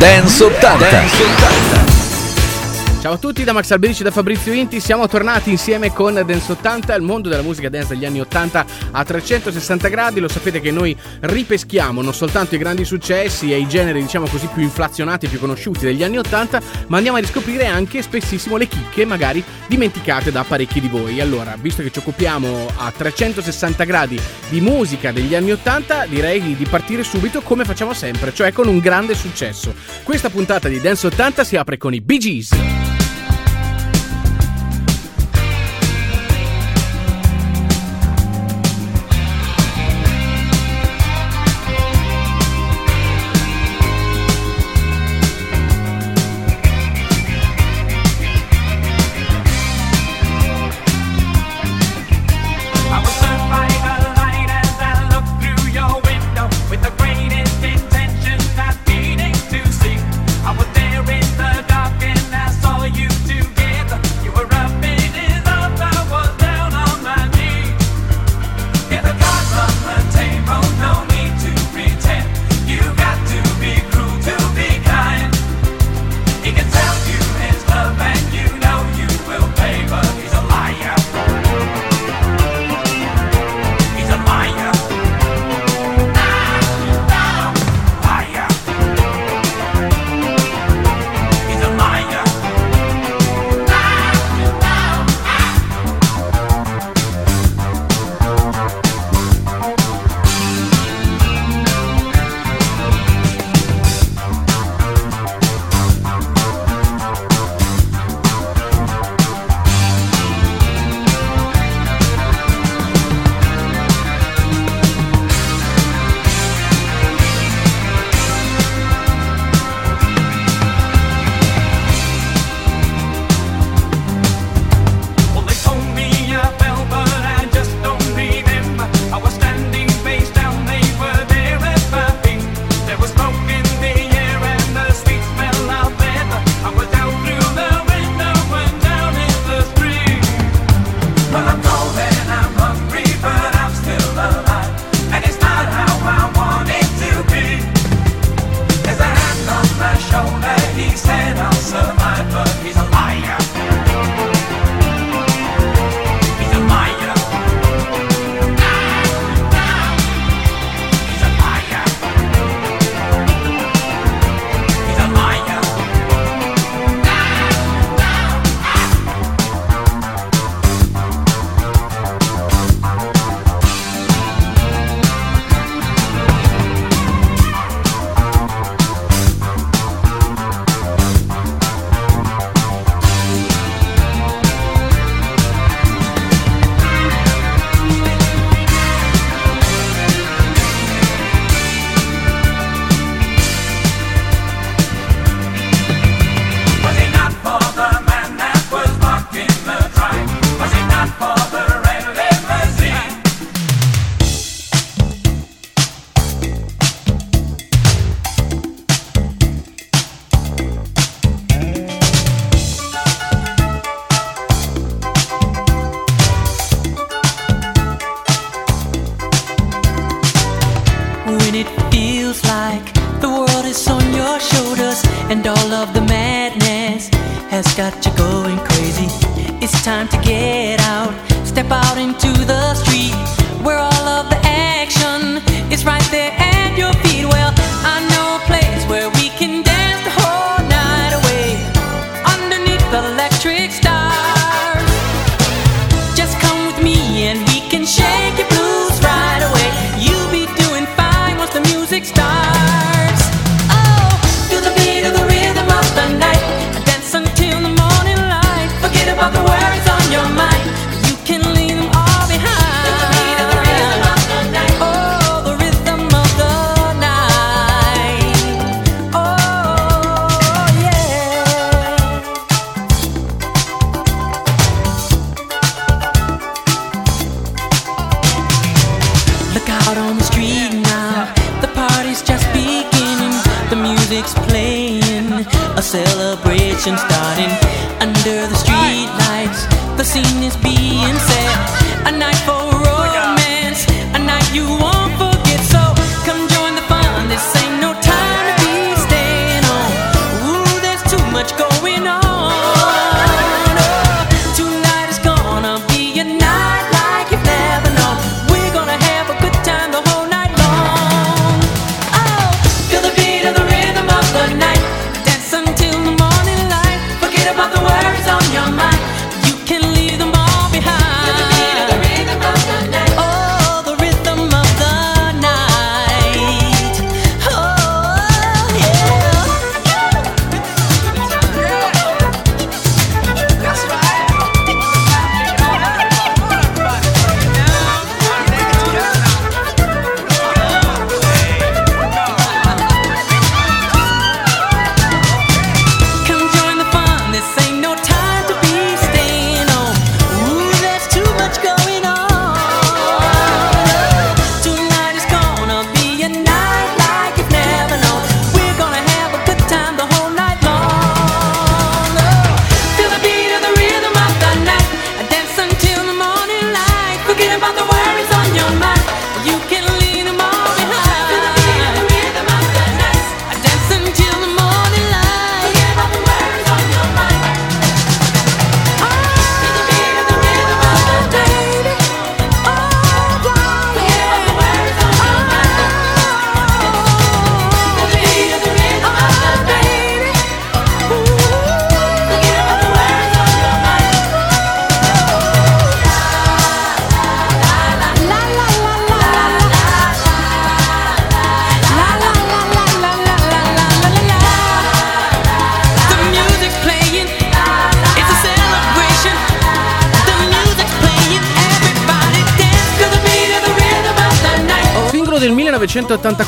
Dance 80. Dance 80. Ciao a tutti da Max Alberici e da Fabrizio Inti, siamo tornati insieme con Dance 80, il mondo della musica dance degli anni 80 a 360 gradi, lo sapete che noi ripeschiamo non soltanto i grandi successi e i generi diciamo così più inflazionati e più conosciuti degli anni 80, ma andiamo a riscoprire anche spessissimo le chicche magari dimenticate da parecchi di voi. Allora, visto che ci occupiamo a 360 gradi di musica degli anni 80, direi di partire subito come facciamo sempre, cioè con un grande successo. Questa puntata di Dance 80 si apre con i Bee Gees.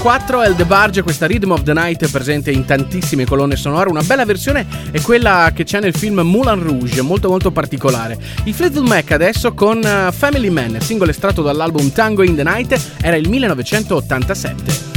1984 El DeBarge, questa Rhythm of the Night presente in tantissime colonne sonore. Una bella versione è quella che c'è nel film Moulin Rouge, molto molto particolare. I Fleetwood Mac adesso con uh, Family Man, singolo estratto dall'album Tango in the Night, era il 1987.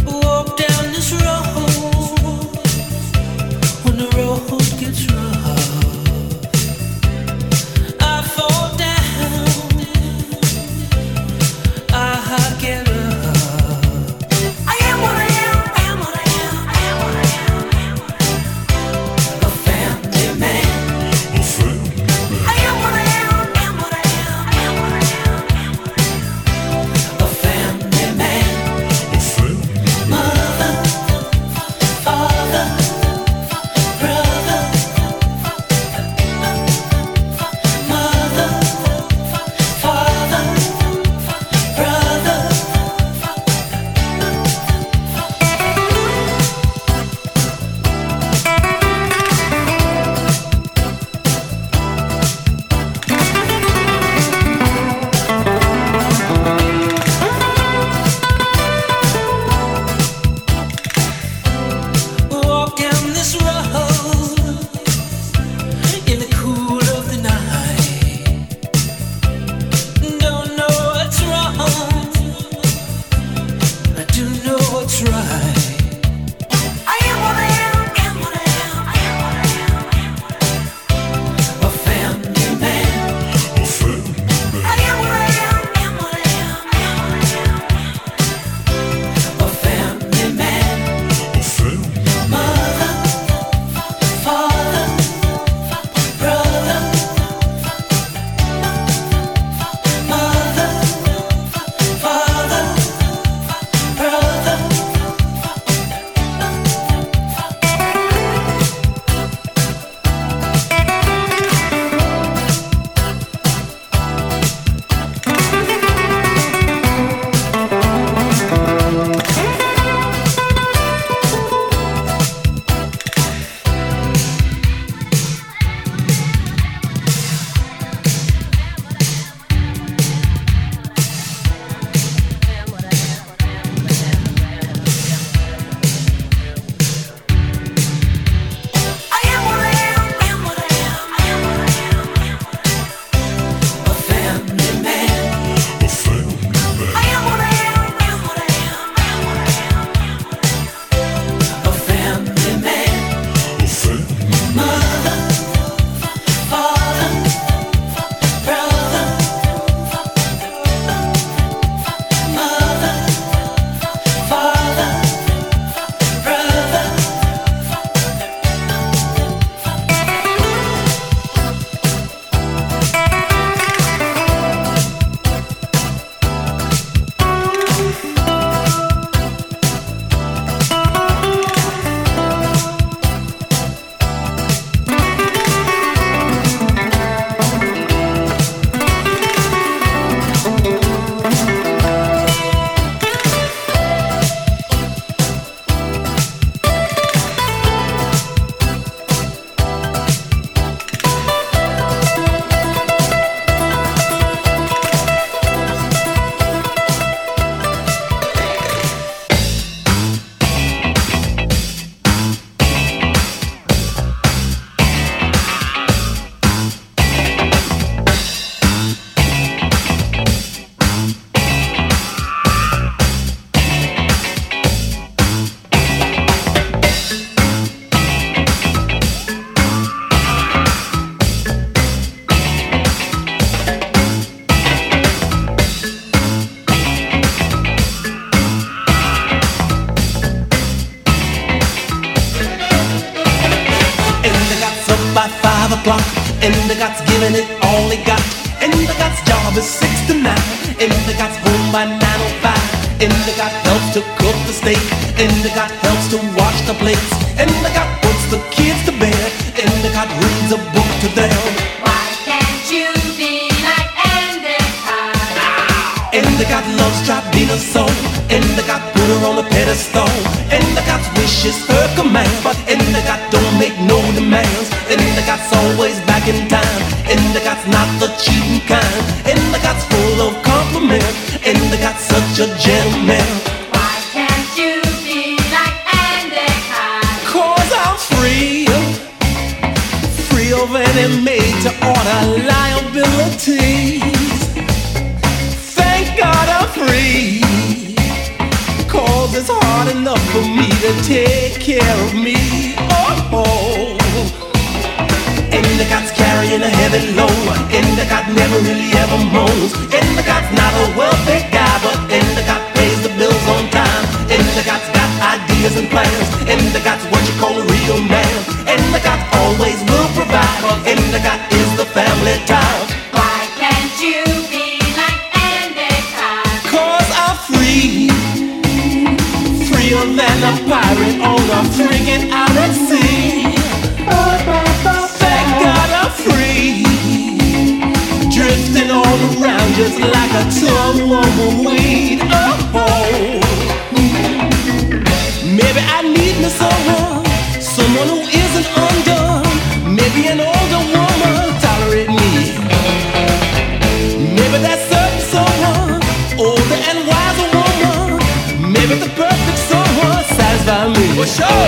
show.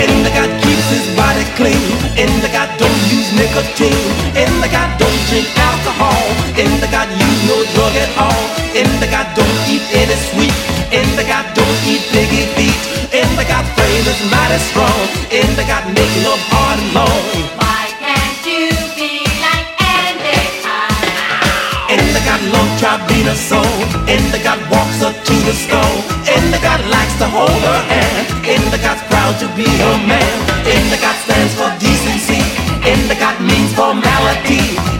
In the God keeps his body clean. In the God don't use nicotine. In the God don't drink alcohol. In the God use no drug at all. In the God don't eat any sweet. In the God don't eat piggy feet. In the God frame is mighty strong. In the God make no heart and long. Why can't you be like Andy And the God long tribina soul. In the God walks up to the stone. To hold her hand. Endicott's proud to be her man. Endicott stands for decency. Endicott means formality.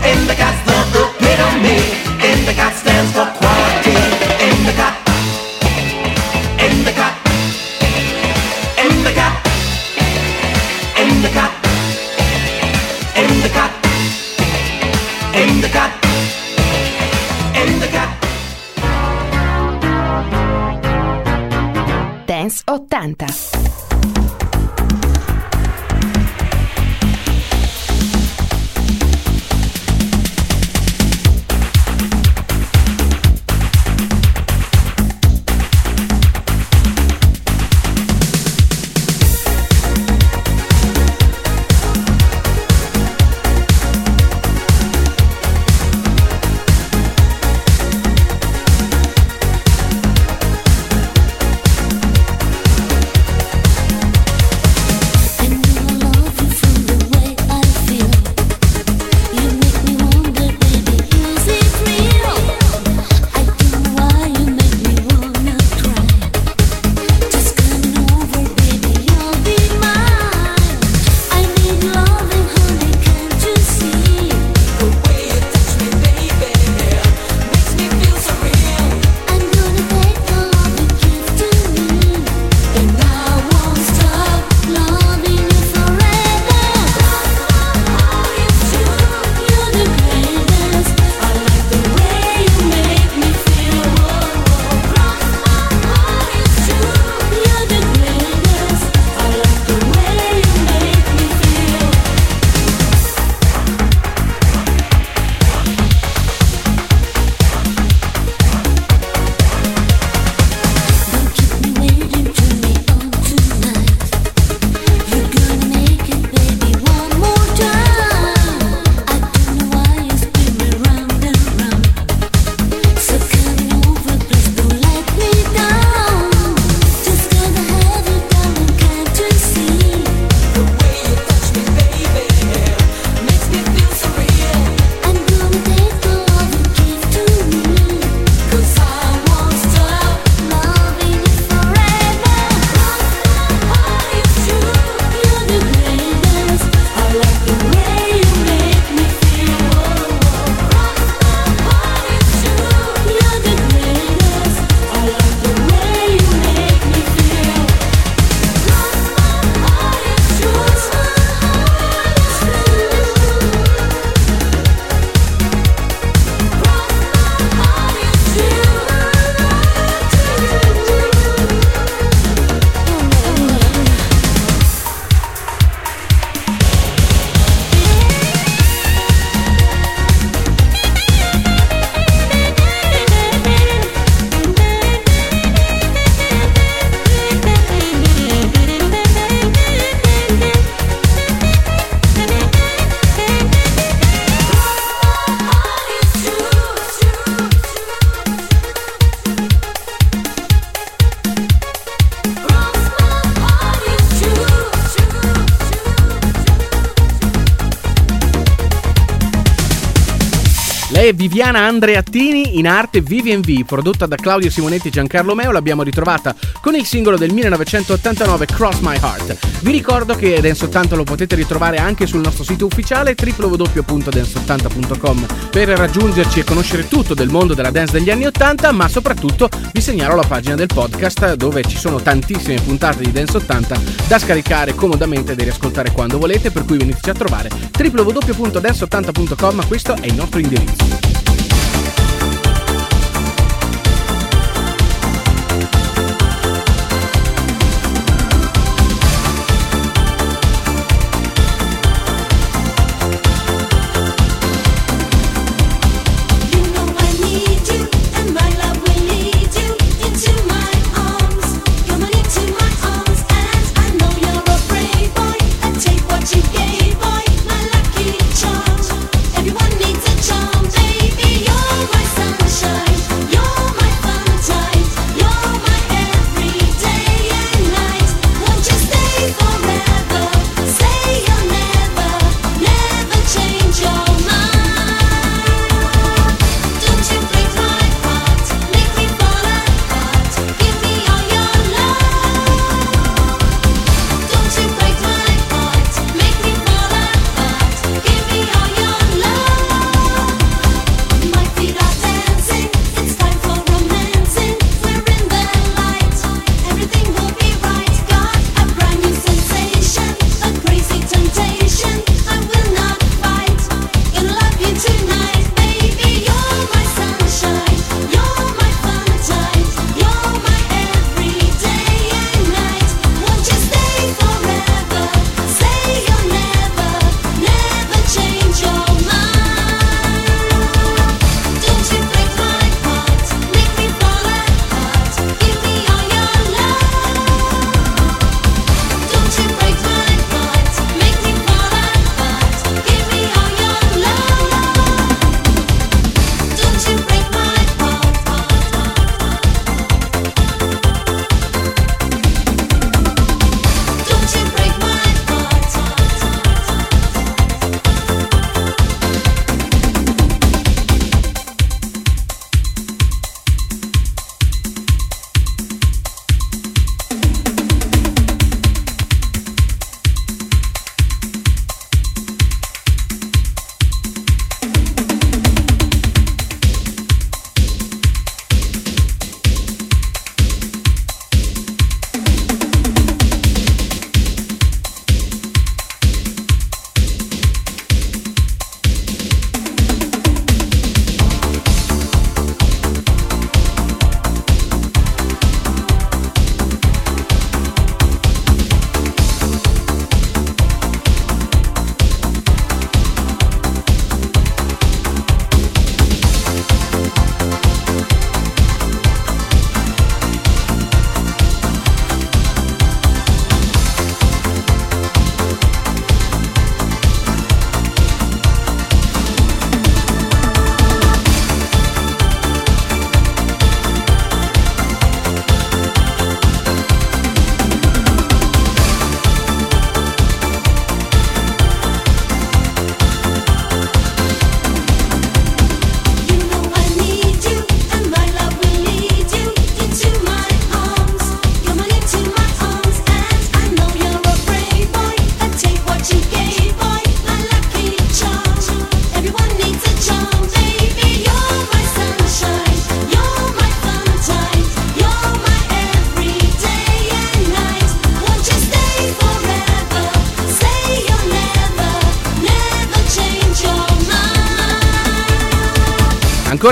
Hey, Viviana Andreattini in arte Vivian V, prodotta da Claudio Simonetti e Giancarlo Meo, l'abbiamo ritrovata con il singolo del 1989 Cross My Heart. Vi ricordo che Dance 80 lo potete ritrovare anche sul nostro sito ufficiale www.dance80.com per raggiungerci e conoscere tutto del mondo della dance degli anni 80, ma soprattutto vi segnalo la pagina del podcast dove ci sono tantissime puntate di Dance 80 da scaricare comodamente e riascoltare quando volete, per cui veniteci a trovare www.dance80.com, questo è il nostro indirizzo.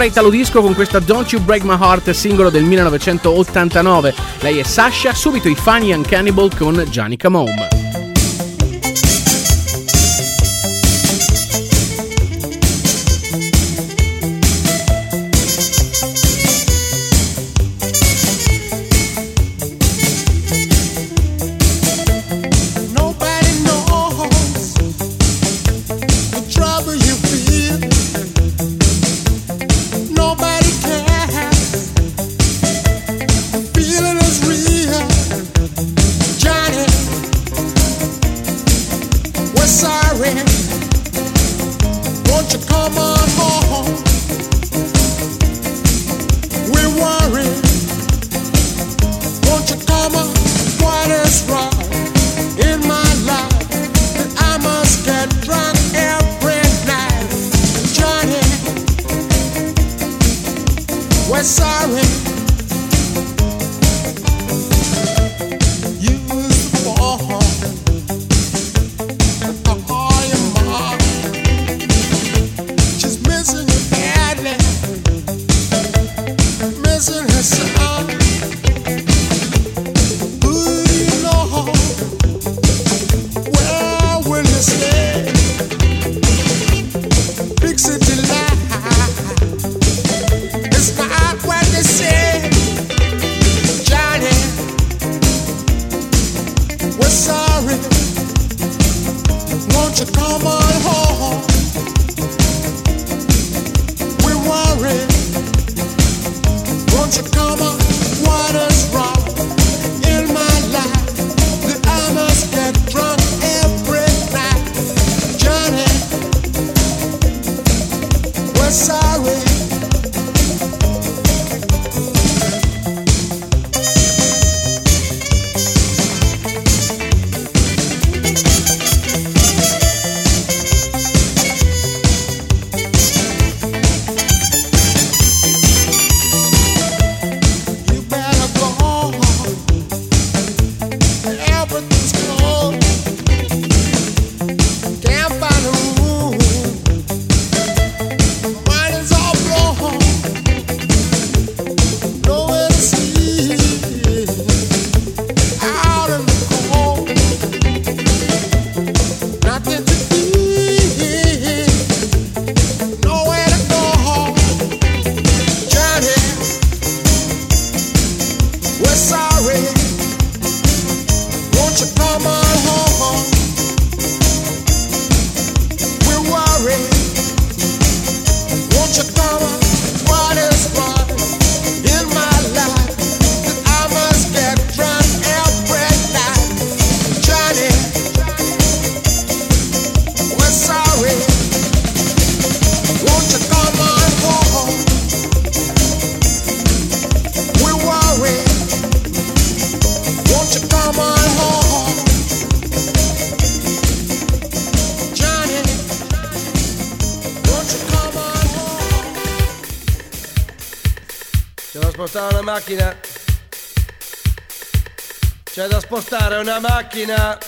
Ancora Italo Disco con questa Don't You Break My Heart, singolo del 1989. Lei è Sasha, subito i Funny and Cannibal con Gianni Camome. side. una macchina.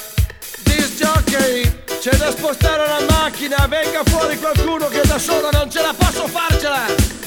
This jockey C'è da spostare la macchina. Venga fuori qualcuno che da solo non ce la posso farcela.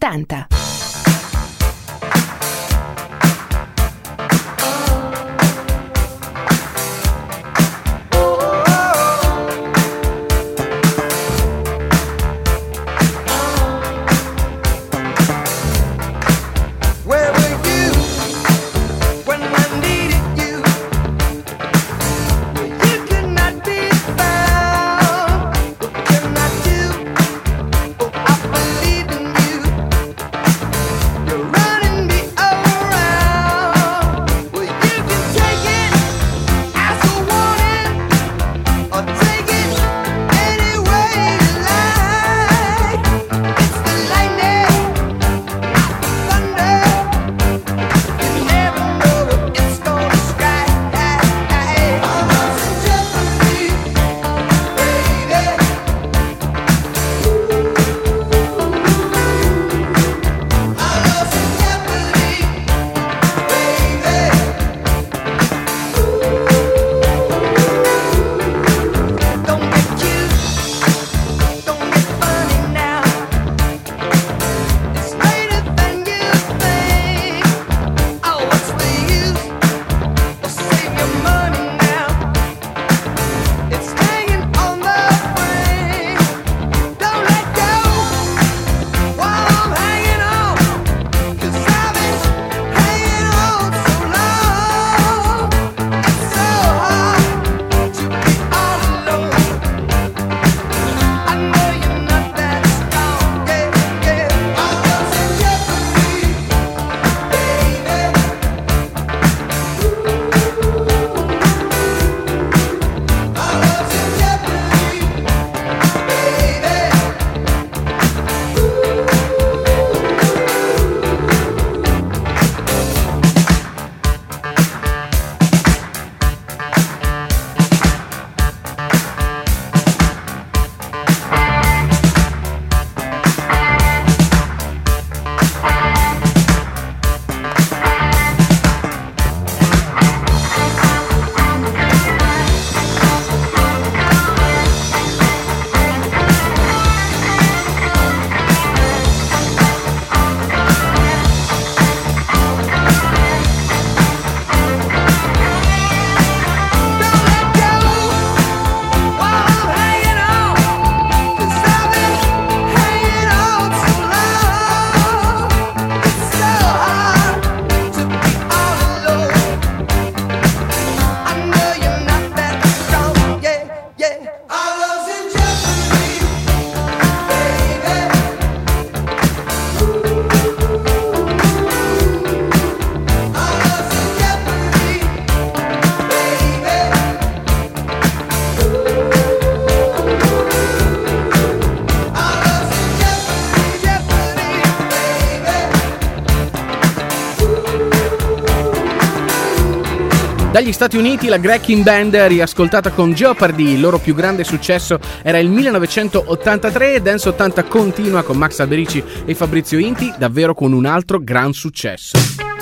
80. Dagli Stati Uniti la Greckin Band riascoltata con Jeopardy, il loro più grande successo era il 1983 e Dance 80 continua con Max Alberici e Fabrizio Inti, davvero con un altro gran successo.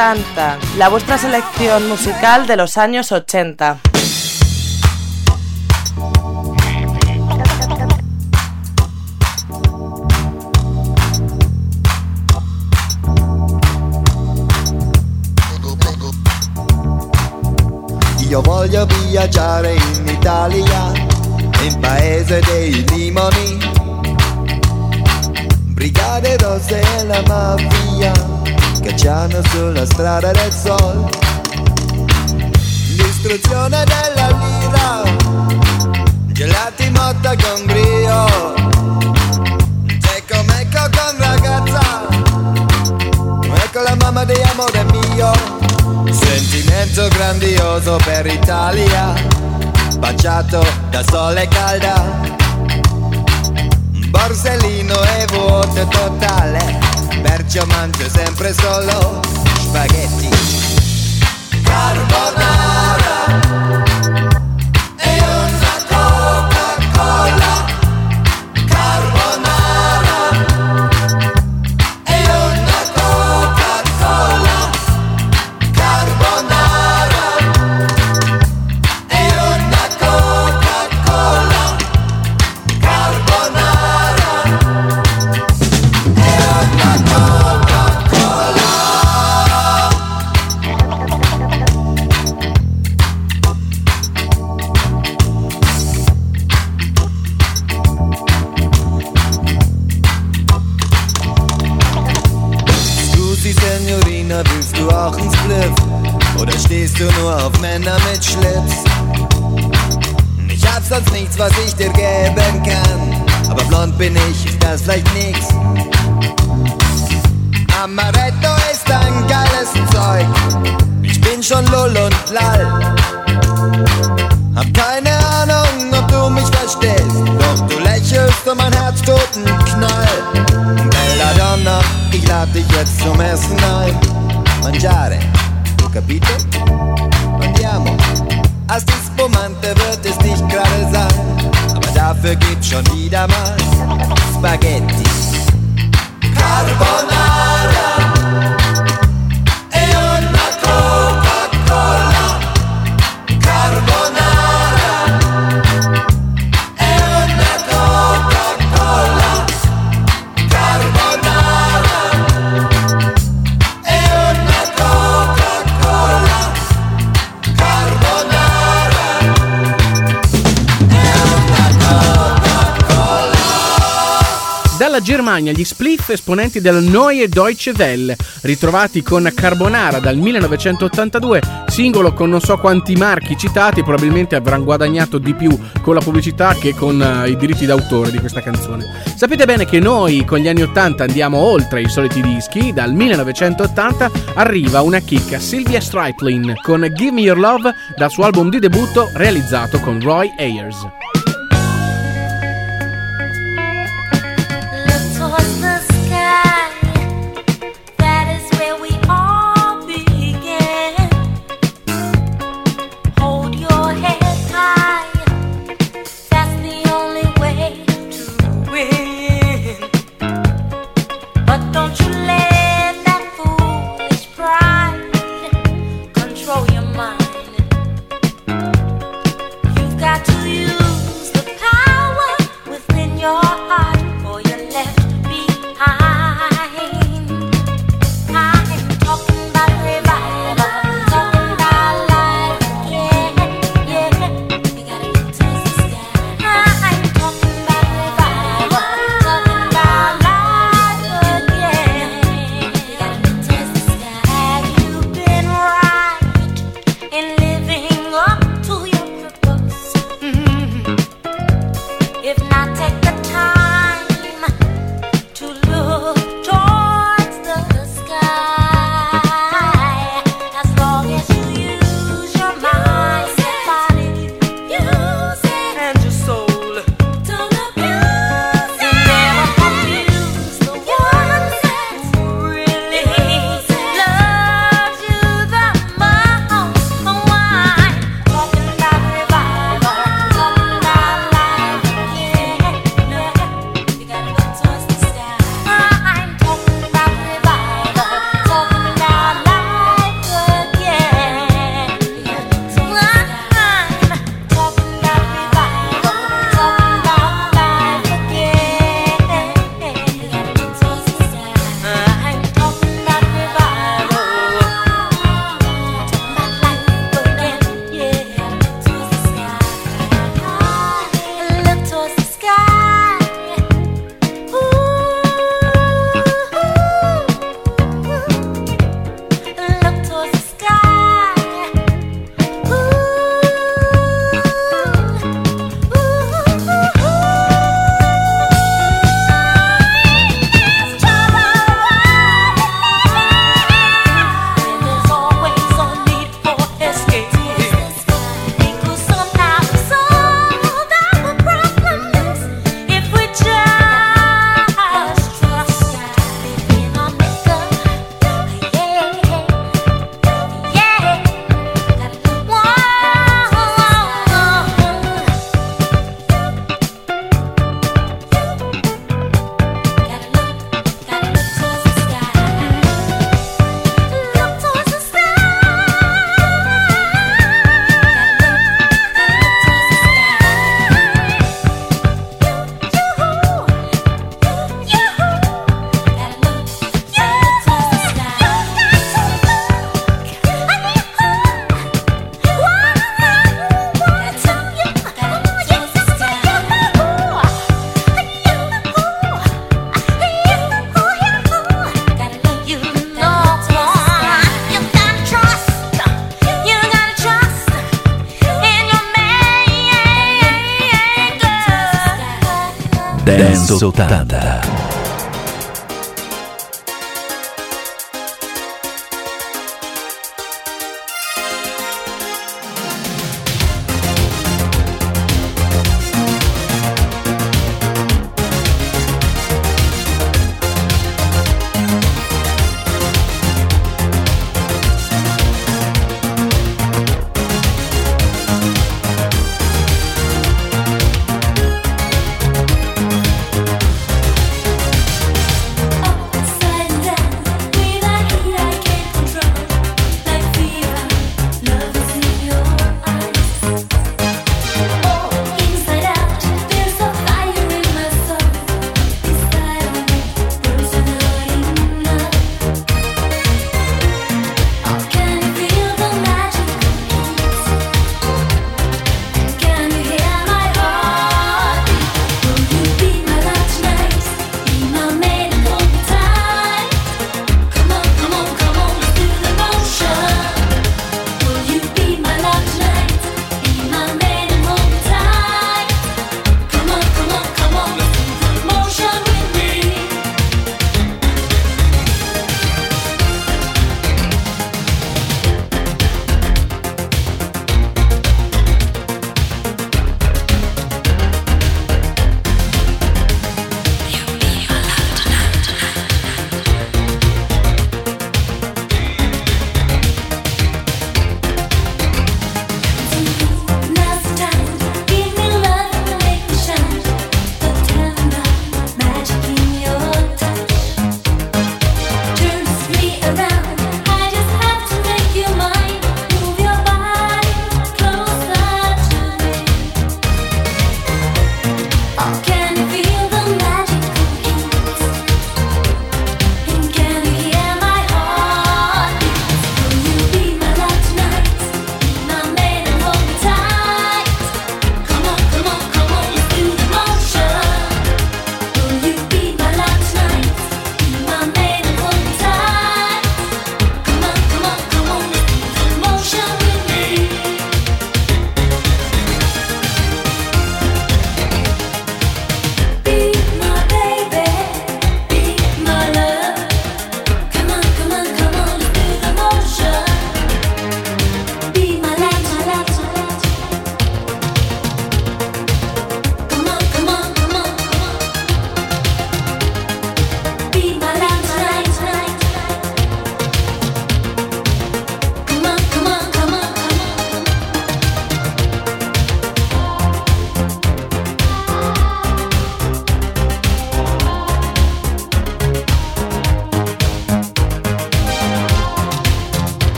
80, la vuestra selección musical de los años 80. Io voglio viaggiare in Italia, nel paese dei limoni, brigate rosse e la mafia. cacciano sulla strada del sol. Distruzione della lira, gelati motta con brio. C'è come ecco con ragazza, ecco la mamma di amore mio. Sentimento grandioso per Italia, baciato da sole calda. Borsellino e vuoto totale Perciò mangio sempre solo spaghetti. Carbonara. Signorina, willst du auch ins Spliff? Oder stehst du nur auf Männer mit Schlips? Ich hab sonst nichts, was ich dir geben kann. Aber blond bin ich, ist das vielleicht nix. Amaretto ist ein geiles Zeug. Ich bin schon lull und lall. Hab keine Ahnung, ob du mich verstehst. Doch du lächelst und mein Herz tut einen Knall. Bella Donna, ich lade dich jetzt zum Essen ein. Mangiare, capito? Andiamo. Asti spumante wird es nicht gerade sein. Aber dafür gibt's schon wieder mal Spaghetti. Carbonara Dalla Germania gli Spliff esponenti del Neue Deutsche Welle, ritrovati con Carbonara dal 1982, singolo con non so quanti marchi citati, probabilmente avranno guadagnato di più con la pubblicità che con eh, i diritti d'autore di questa canzone. Sapete bene che noi con gli anni 80 andiamo oltre i soliti dischi, dal 1980 arriva una chicca Sylvia Striplin con Give Me Your Love dal suo album di debutto realizzato con Roy Ayers. 1980.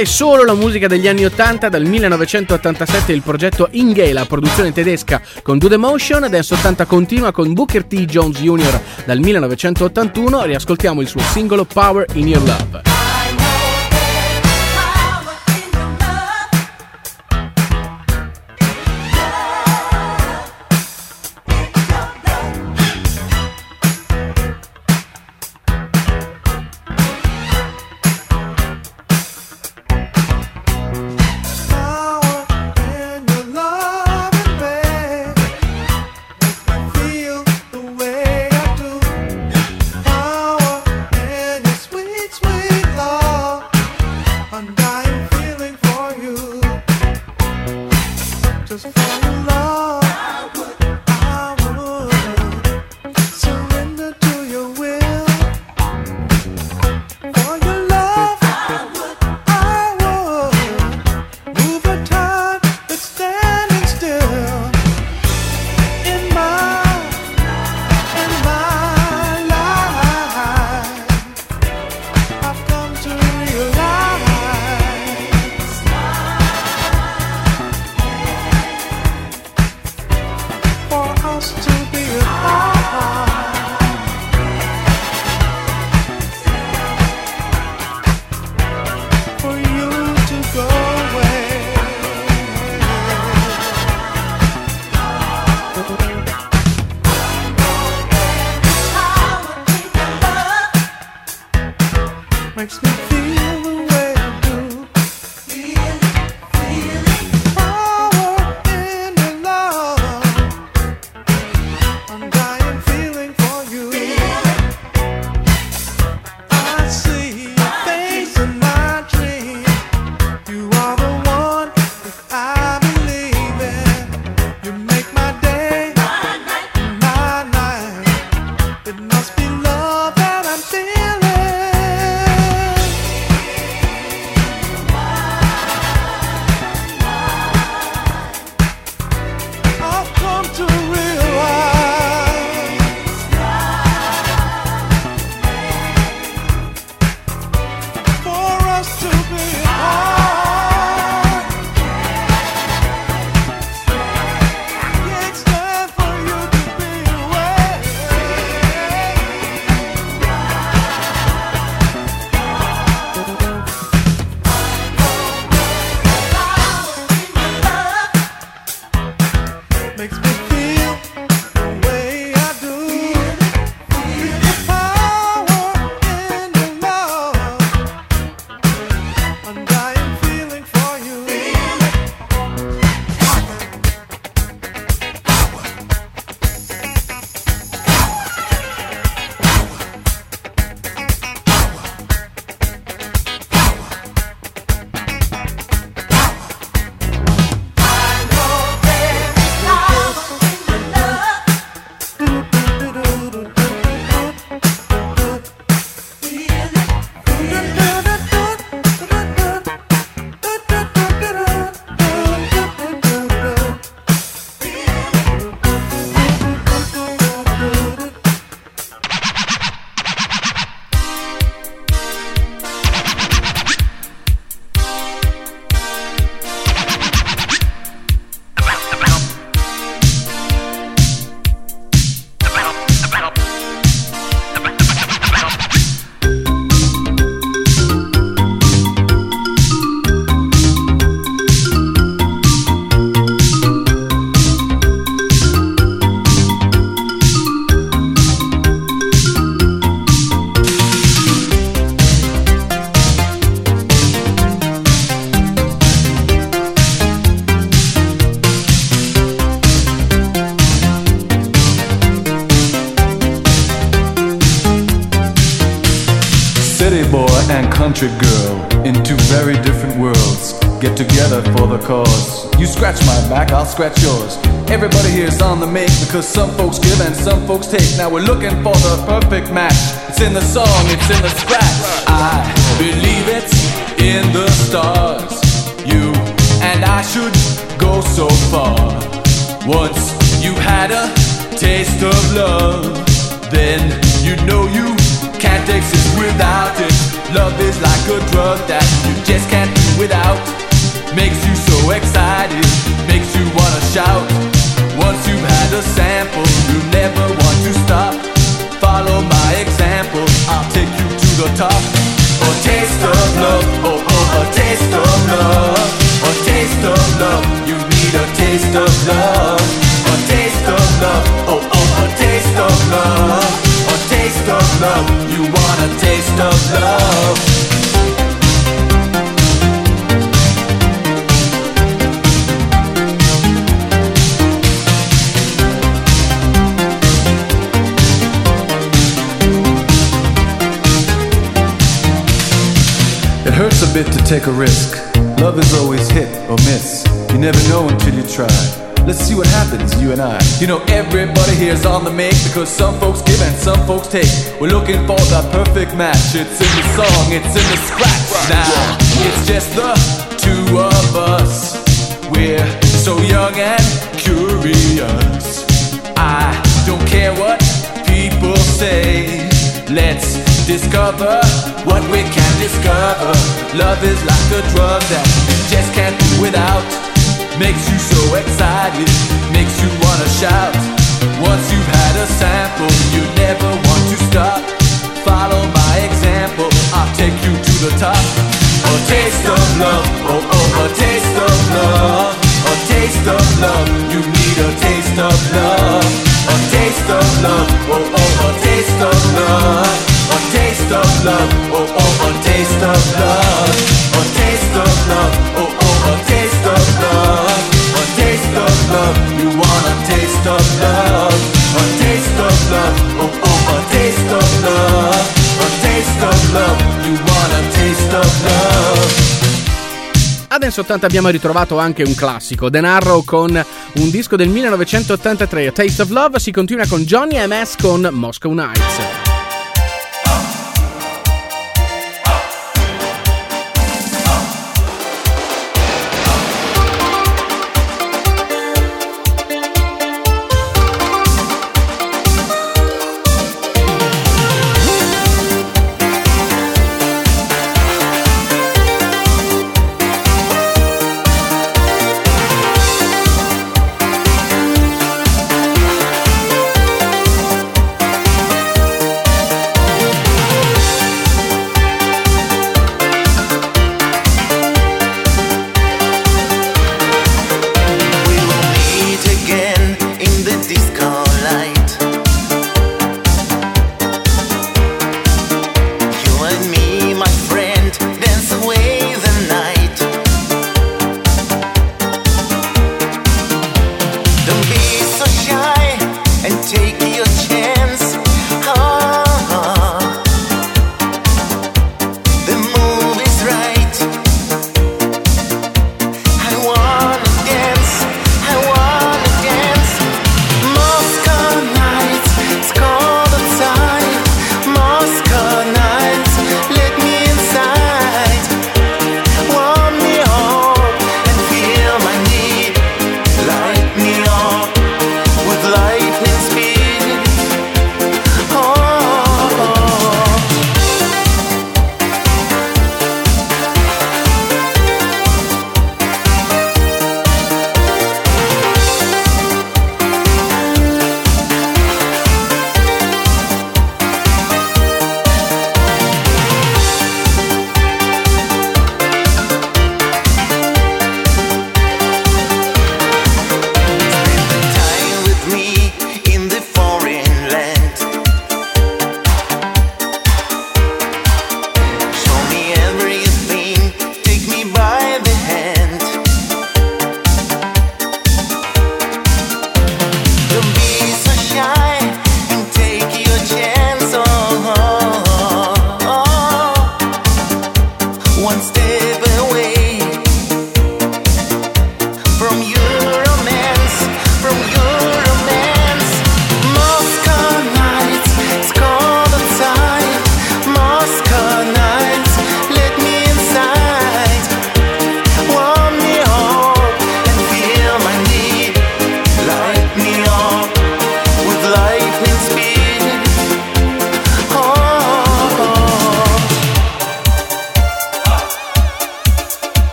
E solo la musica degli anni 80, dal 1987 il progetto Ingela, produzione tedesca con Do The Motion, Dance 80 continua con Booker T. Jones Jr. dal 1981, riascoltiamo il suo singolo Power in Your Love. you. And country girl in two very different worlds get together for the cause. You scratch my back, I'll scratch yours. Everybody here's on the make because some folks give and some folks take. Now we're looking for the perfect match. It's in the song, it's in the scratch. I believe it's in the stars. You and I should go so far. Once you had a taste of love, then you know you can't exist without it. Love is like a drug that you just can't do without. Makes you so excited, makes you wanna shout. Once you've had a sample, you never want to stop. Follow my example, I'll take you to the top. A taste of love, oh oh, oh a taste of love. A taste of love, you need a taste of love. A taste of love, oh oh, a taste of love. Taste of love, you want a taste of love. It hurts a bit to take a risk. Love is always hit or miss. You never know until you try. Let's see what happens, you and I. You know, everybody here's on the make because some folks give and some folks take. We're looking for the perfect match. It's in the song, it's in the scratch. Now, it's just the two of us. We're so young and curious. I don't care what people say. Let's discover what we can discover. Love is like a drug that you just can't do without. Makes you so excited, makes you wanna shout. Once you've had a sample, you never want to stop. Follow my example, I'll take you to the top. A taste of love, oh oh, a taste of love. A taste of love, you need a taste of love. A taste of love, oh oh, a taste of love. A taste of love, oh oh, a taste of love. A taste of love, oh oh, a taste Adesso tanto abbiamo ritrovato anche un classico, The Narrow con un disco del 1983, A Taste of Love, si continua con Johnny MS con Moscow Nights.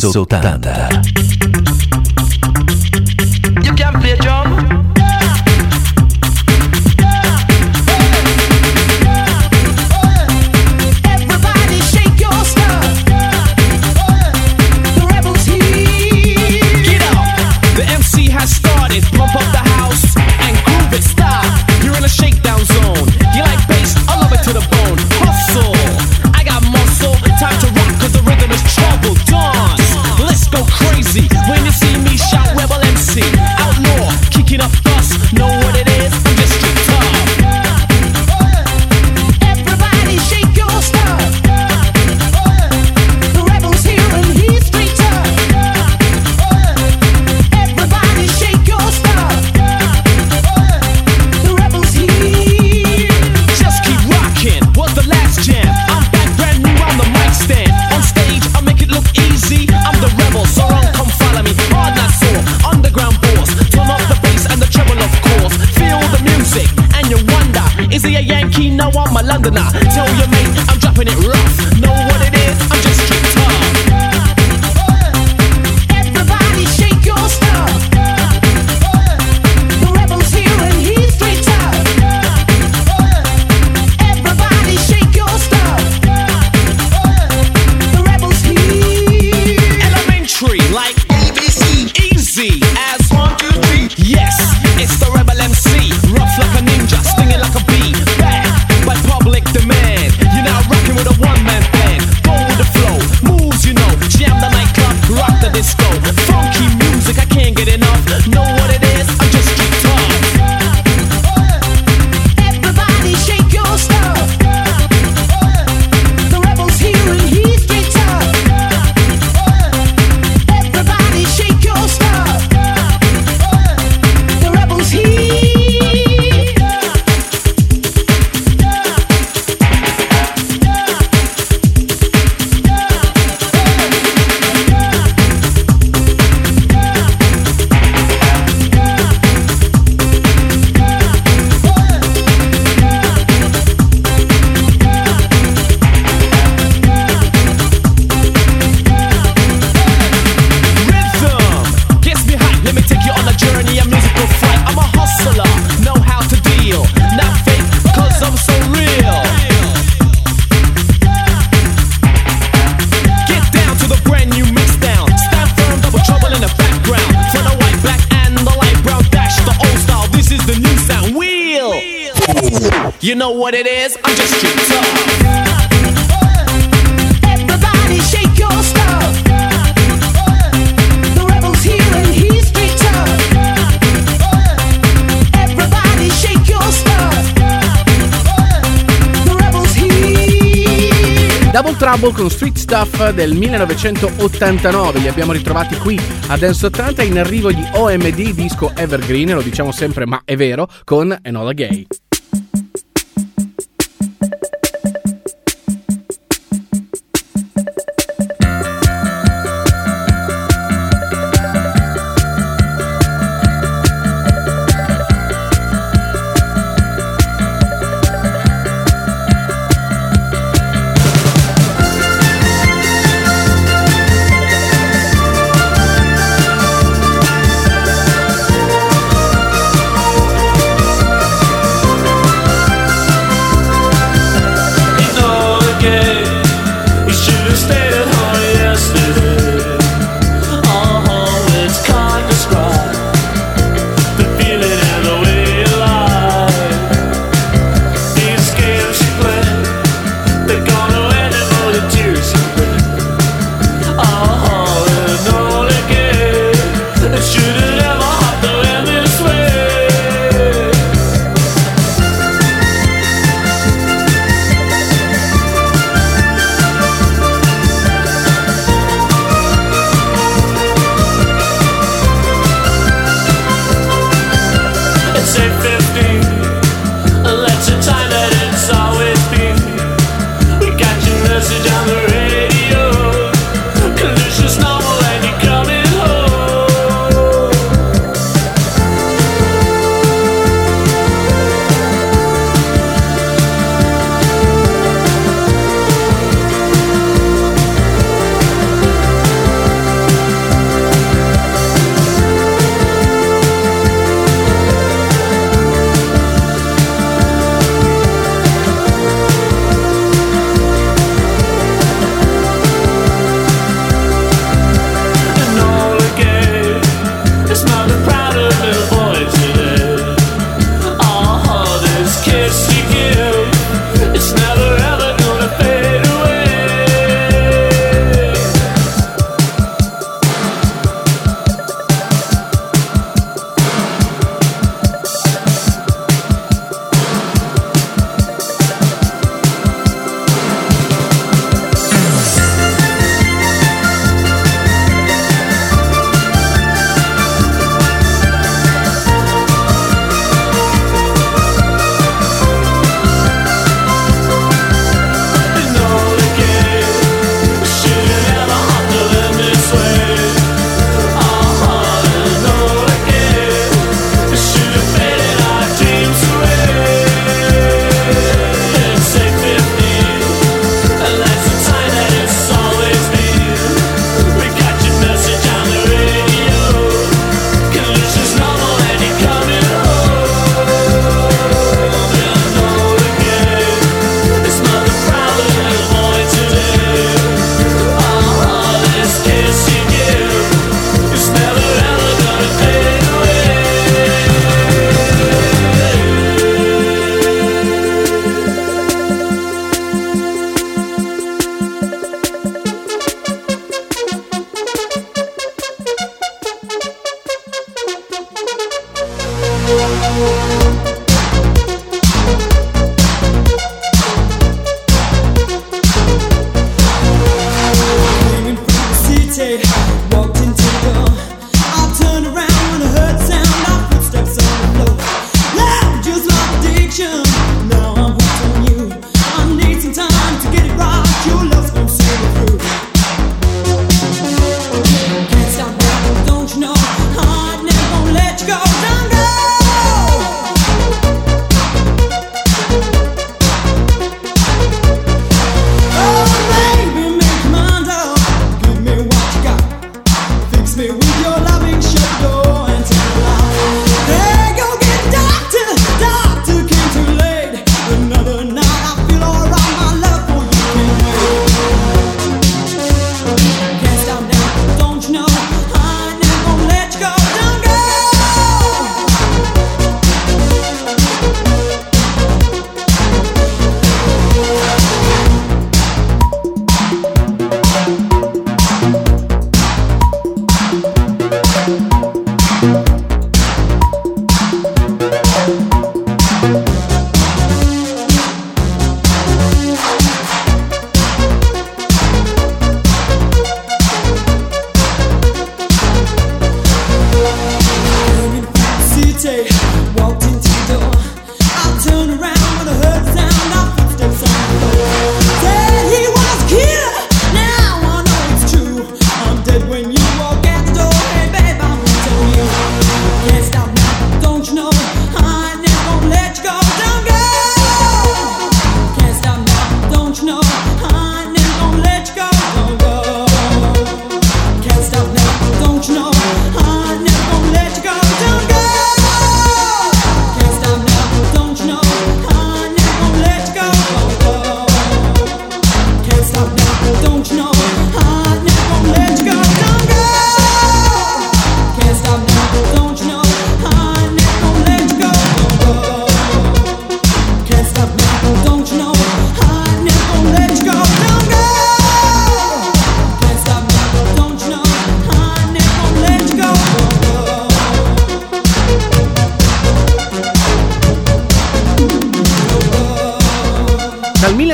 搜蛋。Trouble con Street Stuff del 1989. Li abbiamo ritrovati qui a Dance 80 in arrivo di OMD disco Evergreen, lo diciamo sempre ma è vero, con Enola Gay.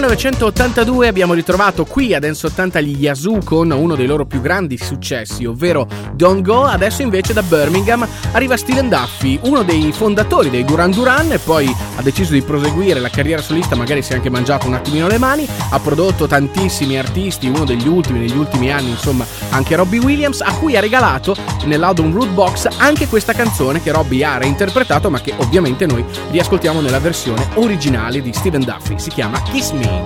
1982 abbiamo ritrovato qui ad Enso 80 gli Yazoo con uno dei loro più grandi successi, ovvero Don't Go. Adesso invece da Birmingham arriva Steven Duffy, uno dei fondatori dei Duran Duran e poi ha deciso di proseguire la carriera solista, magari si è anche mangiato un attimino le mani, ha prodotto tantissimi artisti, uno degli ultimi negli ultimi anni, insomma, anche Robbie Williams, a cui ha regalato nell'album Root Box anche questa canzone che Robbie ha reinterpretato, ma che ovviamente noi riascoltiamo nella versione originale di Steven Duffy. Si chiama Kiss Me.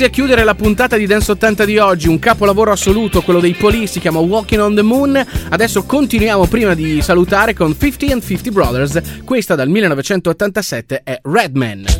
quasi a chiudere la puntata di Dance 80 di oggi, un capolavoro assoluto, quello dei Police, si chiama Walking on the Moon. Adesso continuiamo prima di salutare con 50 and 50 Brothers, questa dal 1987 è Redman.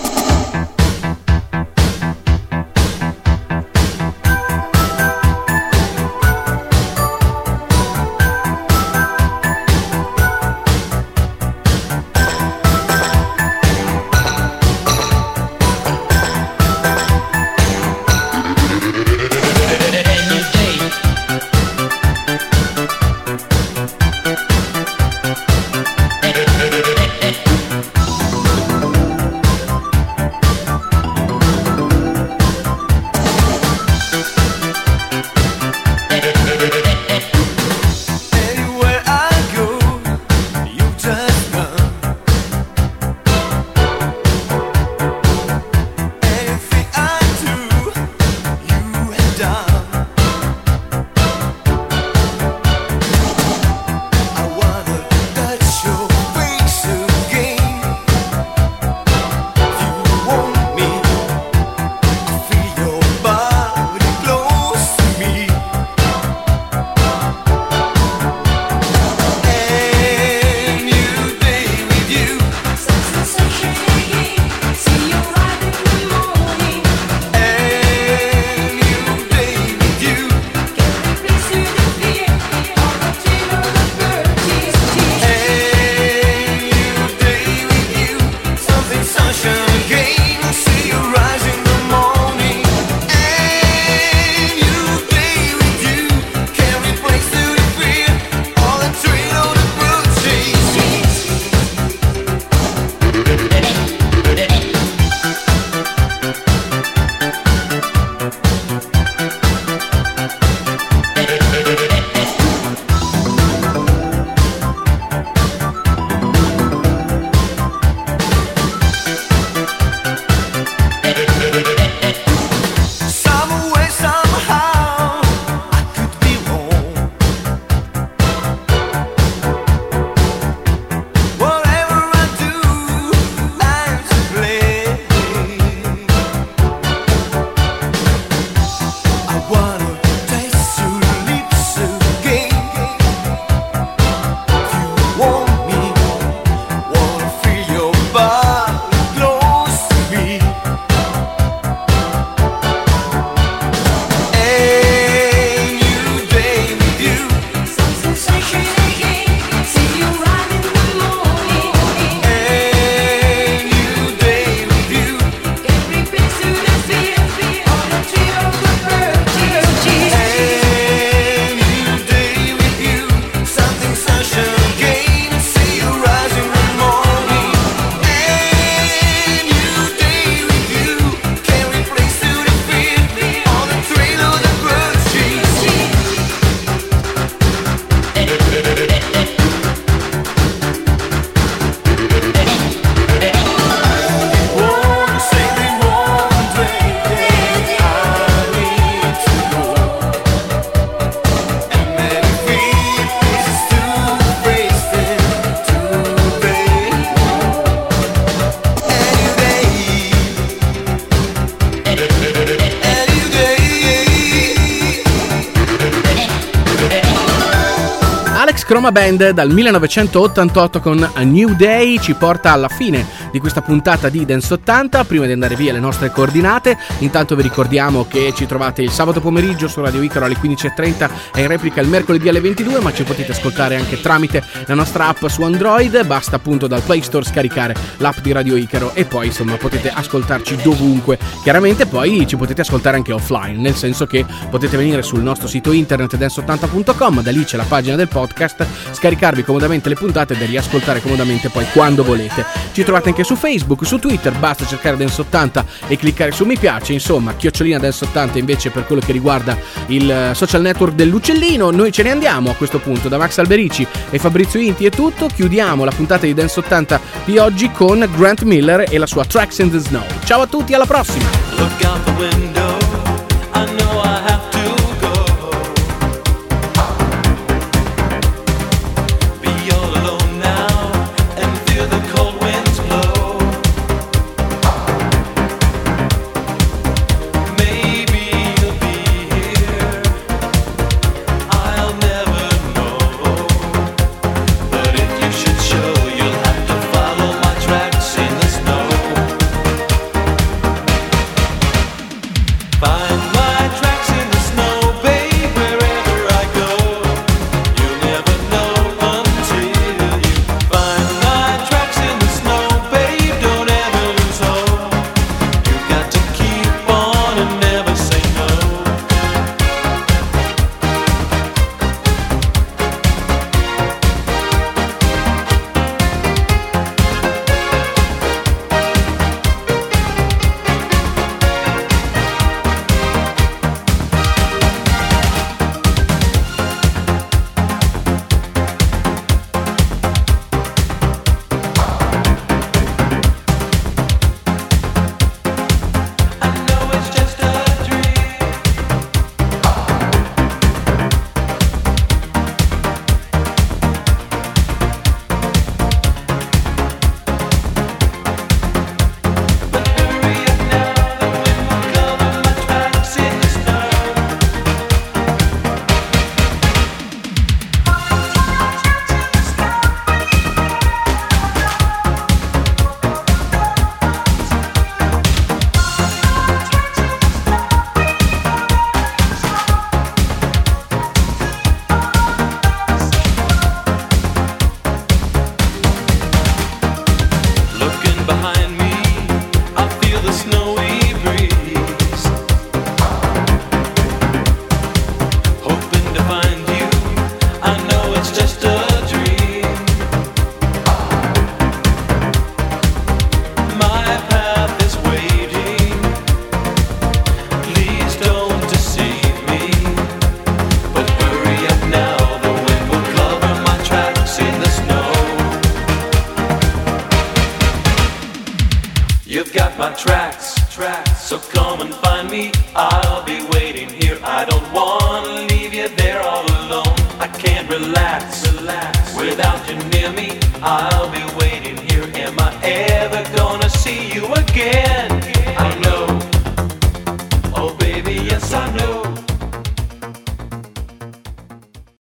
Band dal 1988 con A New Day ci porta alla fine di questa puntata di Dance 80. Prima di andare via le nostre coordinate, intanto vi ricordiamo che ci trovate il sabato pomeriggio su Radio Icaro alle 15.30 e in replica il mercoledì alle 22, ma ci potete ascoltare anche tramite la nostra app su Android. Basta appunto dal Play Store scaricare l'app di Radio Icaro e poi insomma potete ascoltarci dovunque. Chiaramente poi ci potete ascoltare anche offline, nel senso che potete venire sul nostro sito internet dance80.com, da lì c'è la pagina del podcast, scaricarvi comodamente le puntate e riascoltare comodamente poi quando volete. Ci trovate anche su Facebook, su Twitter, basta cercare Dance 80 e cliccare su mi piace, insomma, chiocciolina Dance 80 invece per quello che riguarda il eh, social network dell'uccellino. Noi ce ne andiamo a questo punto da Max Alberici e Fabrizio Inti è tutto, chiudiamo la puntata di Dance 80 di oggi con Grant Miller e la sua Tracks in the Snow. Ciao a tutti, alla prossima!